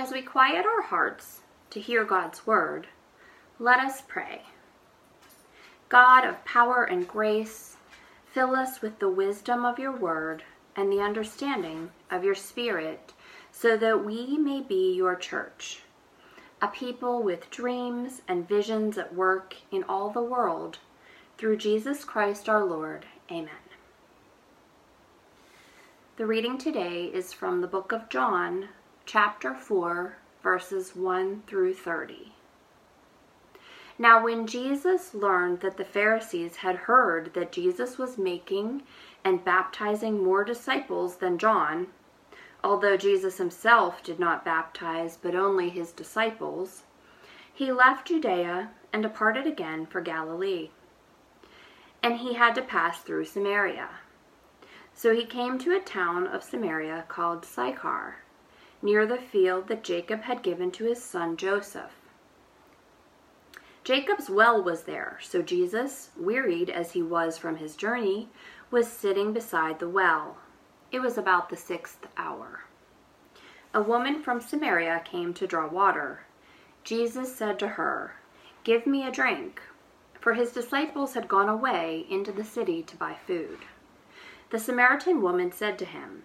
As we quiet our hearts to hear God's word, let us pray. God of power and grace, fill us with the wisdom of your word and the understanding of your spirit, so that we may be your church, a people with dreams and visions at work in all the world. Through Jesus Christ our Lord. Amen. The reading today is from the book of John, chapter 4, verses 1 through 30. Now, when Jesus learned that the Pharisees had heard that Jesus was making and baptizing more disciples than John, although Jesus himself did not baptize but only his disciples, he left Judea and departed again for Galilee. And he had to pass through Samaria. So he came to a town of Samaria called Sychar, near the field that Jacob had given to his son Joseph. Jacob's well was there, so Jesus, wearied as he was from his journey, was sitting beside the well. It was about the sixth hour. A woman from Samaria came to draw water. Jesus said to her, Give me a drink, for his disciples had gone away into the city to buy food. The Samaritan woman said to him,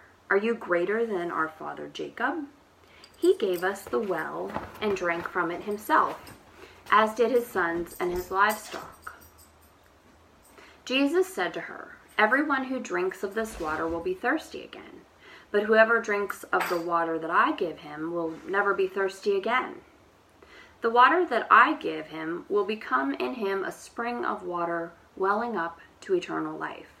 Are you greater than our father Jacob? He gave us the well and drank from it himself as did his sons and his livestock. Jesus said to her, Everyone who drinks of this water will be thirsty again, but whoever drinks of the water that I give him will never be thirsty again. The water that I give him will become in him a spring of water welling up to eternal life.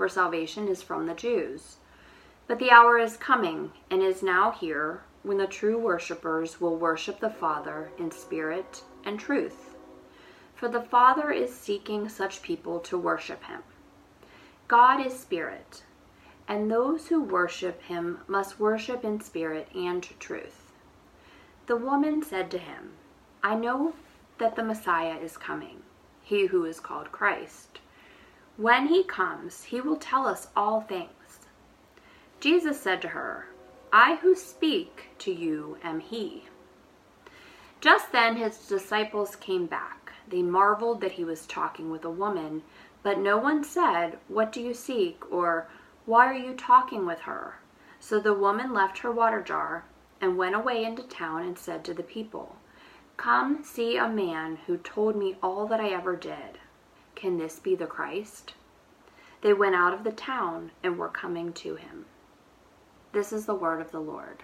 for salvation is from the Jews. But the hour is coming and is now here when the true worshippers will worship the Father in spirit and truth. For the Father is seeking such people to worship him. God is spirit, and those who worship him must worship in spirit and truth. The woman said to him, I know that the Messiah is coming, he who is called Christ. When he comes, he will tell us all things. Jesus said to her, I who speak to you am he. Just then his disciples came back. They marveled that he was talking with a woman, but no one said, What do you seek? or Why are you talking with her? So the woman left her water jar and went away into town and said to the people, Come see a man who told me all that I ever did. Can this be the Christ? They went out of the town and were coming to him. This is the word of the Lord.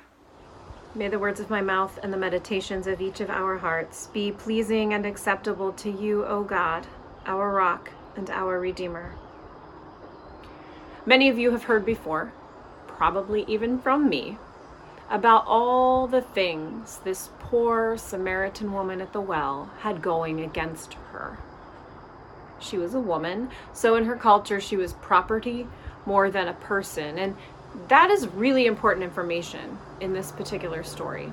May the words of my mouth and the meditations of each of our hearts be pleasing and acceptable to you, O God, our rock and our Redeemer. Many of you have heard before, probably even from me, about all the things this poor Samaritan woman at the well had going against her. She was a woman, so in her culture, she was property more than a person, and that is really important information in this particular story.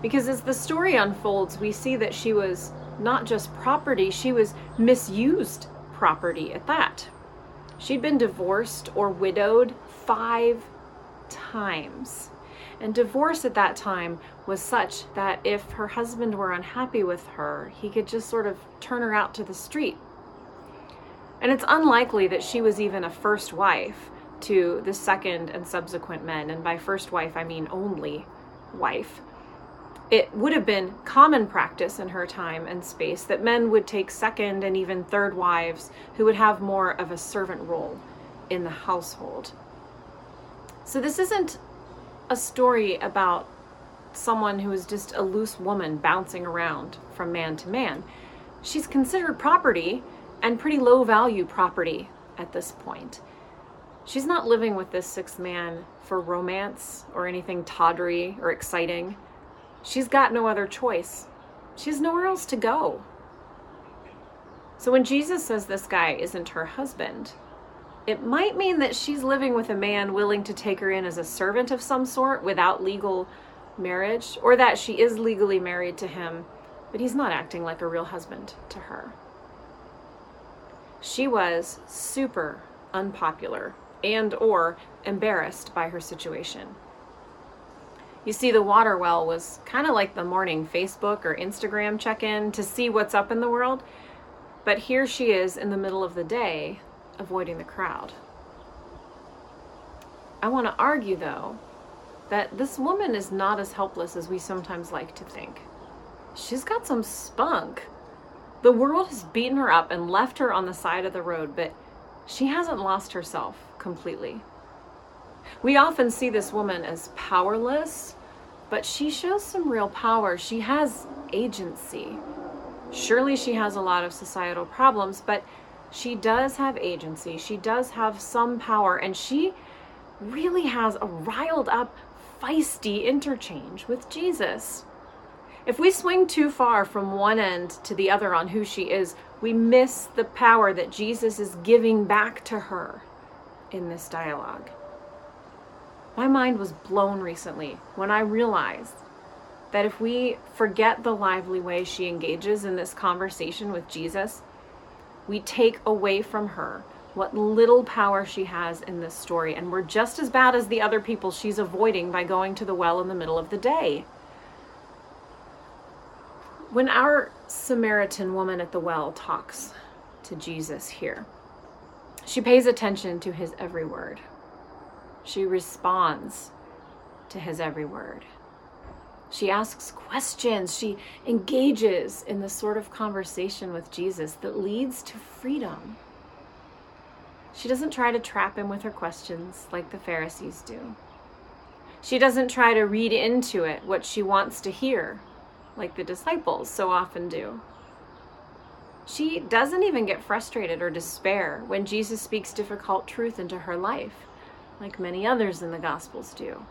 Because as the story unfolds, we see that she was not just property, she was misused property at that. She'd been divorced or widowed five times. And divorce at that time was such that if her husband were unhappy with her, he could just sort of turn her out to the street. And it's unlikely that she was even a first wife to the second and subsequent men. And by first wife, I mean only wife. It would have been common practice in her time and space that men would take second and even third wives who would have more of a servant role in the household. So, this isn't a story about someone who is just a loose woman bouncing around from man to man. She's considered property and pretty low value property at this point. She's not living with this sixth man for romance or anything tawdry or exciting. She's got no other choice. She has nowhere else to go. So when Jesus says this guy isn't her husband, it might mean that she's living with a man willing to take her in as a servant of some sort without legal marriage, or that she is legally married to him, but he's not acting like a real husband to her. She was super unpopular and or embarrassed by her situation. You see the water well was kind of like the morning Facebook or Instagram check-in to see what's up in the world, but here she is in the middle of the day avoiding the crowd. I want to argue, though, that this woman is not as helpless as we sometimes like to think. She's got some spunk. The world has beaten her up and left her on the side of the road, but she hasn't lost herself completely. We often see this woman as powerless, but she shows some real power. She has agency. Surely she has a lot of societal problems, but she does have agency. She does have some power, and she really has a riled up, feisty interchange with Jesus. If we swing too far from one end to the other on who she is, we miss the power that Jesus is giving back to her in this dialogue. My mind was blown recently when I realized that if we forget the lively way she engages in this conversation with Jesus, we take away from her what little power she has in this story, and we're just as bad as the other people she's avoiding by going to the well in the middle of the day. When our Samaritan woman at the well talks to Jesus here, she pays attention to his every word. She responds to his every word. She asks questions. She engages in the sort of conversation with Jesus that leads to freedom. She doesn't try to trap him with her questions like the Pharisees do. She doesn't try to read into it what she wants to hear like the disciples so often do. She doesn't even get frustrated or despair when Jesus speaks difficult truth into her life, like many others in the Gospels do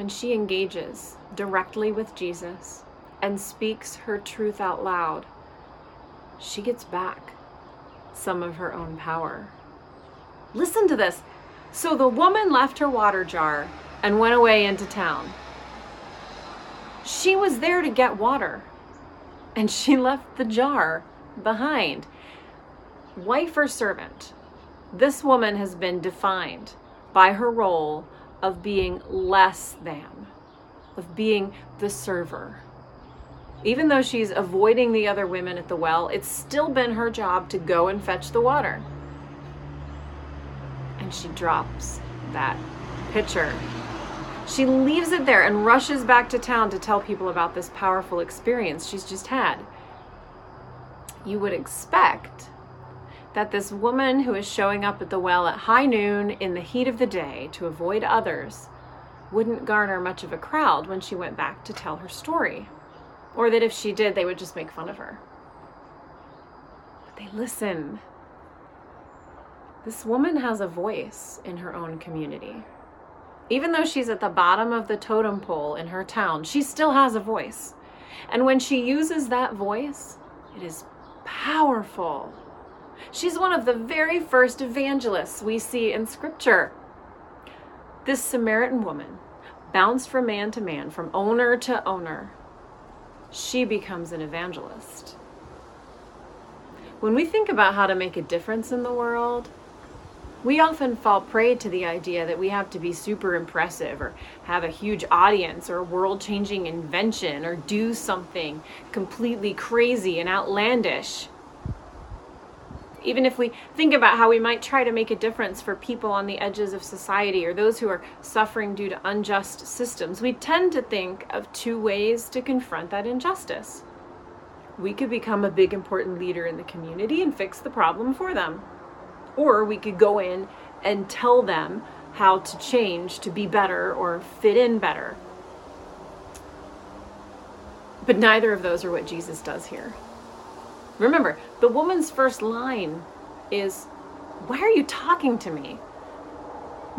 when she engages directly with Jesus and speaks her truth out loud, she gets back some of her own power. Listen to this. So the woman left her water jar and went away into town. She was there to get water, and she left the jar behind. Wife or servant, this woman has been defined by her role of being less than, of being the server. Even though she's avoiding the other women at the well, it's still been her job to go and fetch the water. And she drops that pitcher. She leaves it there and rushes back to town to tell people about this powerful experience she's just had. You would expect that this woman who is showing up at the well at high noon in the heat of the day to avoid others wouldn't garner much of a crowd when she went back to tell her story. Or that if she did, they would just make fun of her. But they listen. This woman has a voice in her own community. Even though she's at the bottom of the totem pole in her town, she still has a voice. And when she uses that voice, it is powerful. She's one of the very first evangelists we see in Scripture. This Samaritan woman bounced from man to man, from owner to owner, she becomes an evangelist. When we think about how to make a difference in the world, we often fall prey to the idea that we have to be super impressive or have a huge audience or a world changing invention or do something completely crazy and outlandish. Even if we think about how we might try to make a difference for people on the edges of society or those who are suffering due to unjust systems, we tend to think of two ways to confront that injustice. We could become a big important leader in the community and fix the problem for them or we could go in and tell them how to change to be better or fit in better. But neither of those are what Jesus does here. Remember, the woman's first line is, Why are you talking to me?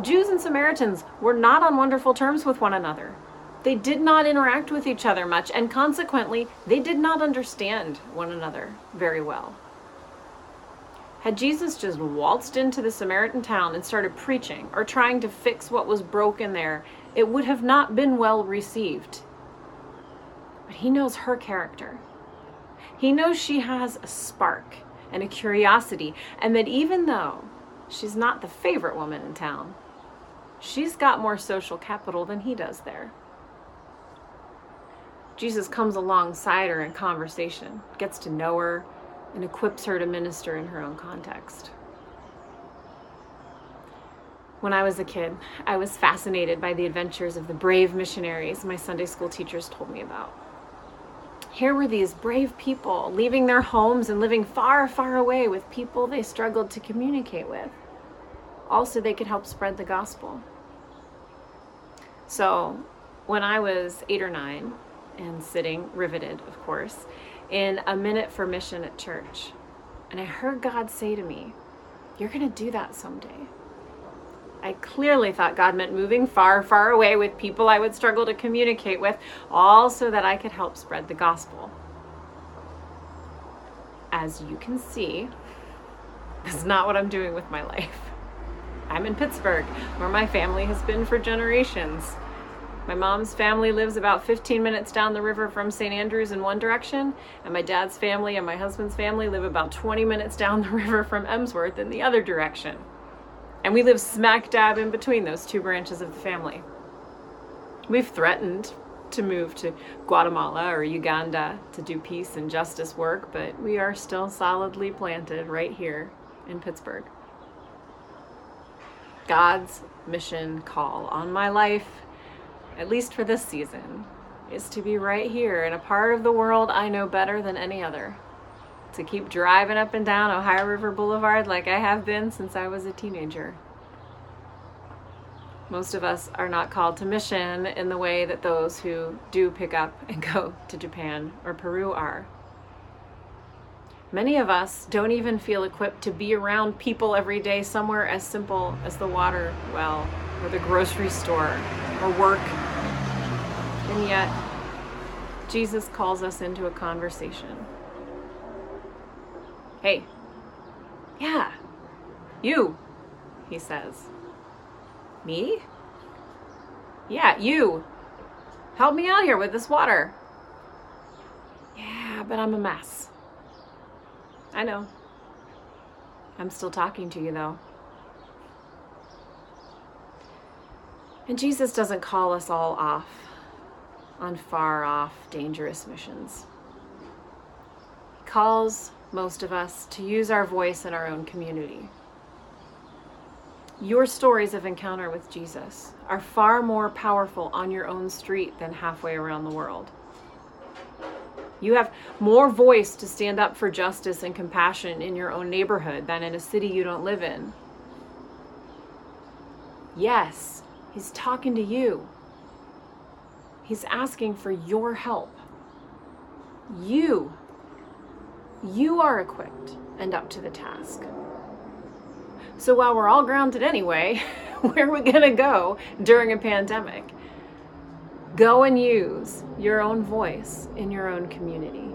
Jews and Samaritans were not on wonderful terms with one another. They did not interact with each other much, and consequently, they did not understand one another very well. Had Jesus just waltzed into the Samaritan town and started preaching or trying to fix what was broken there, it would have not been well received. But he knows her character. He knows she has a spark and a curiosity, and that even though she's not the favorite woman in town, she's got more social capital than he does there. Jesus comes alongside her in conversation, gets to know her, and equips her to minister in her own context. When I was a kid, I was fascinated by the adventures of the brave missionaries my Sunday school teachers told me about. Here were these brave people leaving their homes and living far, far away with people they struggled to communicate with. Also, they could help spread the gospel. So, when I was eight or nine, and sitting riveted, of course, in a minute for mission at church. And I heard God say to me, You're going to do that someday. I clearly thought God meant moving far, far away with people I would struggle to communicate with, all so that I could help spread the gospel. As you can see, this is not what I'm doing with my life. I'm in Pittsburgh, where my family has been for generations. My mom's family lives about 15 minutes down the river from St. Andrews in one direction, and my dad's family and my husband's family live about 20 minutes down the river from Emsworth in the other direction. And we live smack dab in between those two branches of the family. We've threatened to move to Guatemala or Uganda to do peace and justice work, but we are still solidly planted right here in Pittsburgh. God's mission call on my life at least for this season, is to be right here in a part of the world I know better than any other. To keep driving up and down Ohio River Boulevard like I have been since I was a teenager. Most of us are not called to mission in the way that those who do pick up and go to Japan or Peru are. Many of us don't even feel equipped to be around people every day somewhere as simple as the water well or the grocery store or work. And yet, Jesus calls us into a conversation. Hey, yeah, you, he says. Me? Yeah, you. Help me out here with this water. Yeah, but I'm a mess. I know. I'm still talking to you, though. And Jesus doesn't call us all off on far off, dangerous missions. He calls most of us to use our voice in our own community. Your stories of encounter with Jesus are far more powerful on your own street than halfway around the world. You have more voice to stand up for justice and compassion in your own neighborhood than in a city you don't live in. Yes, he's talking to you. He's asking for your help. You, you are equipped and up to the task. So while we're all grounded anyway, where are we going to go during a pandemic? Go and use your own voice in your own community.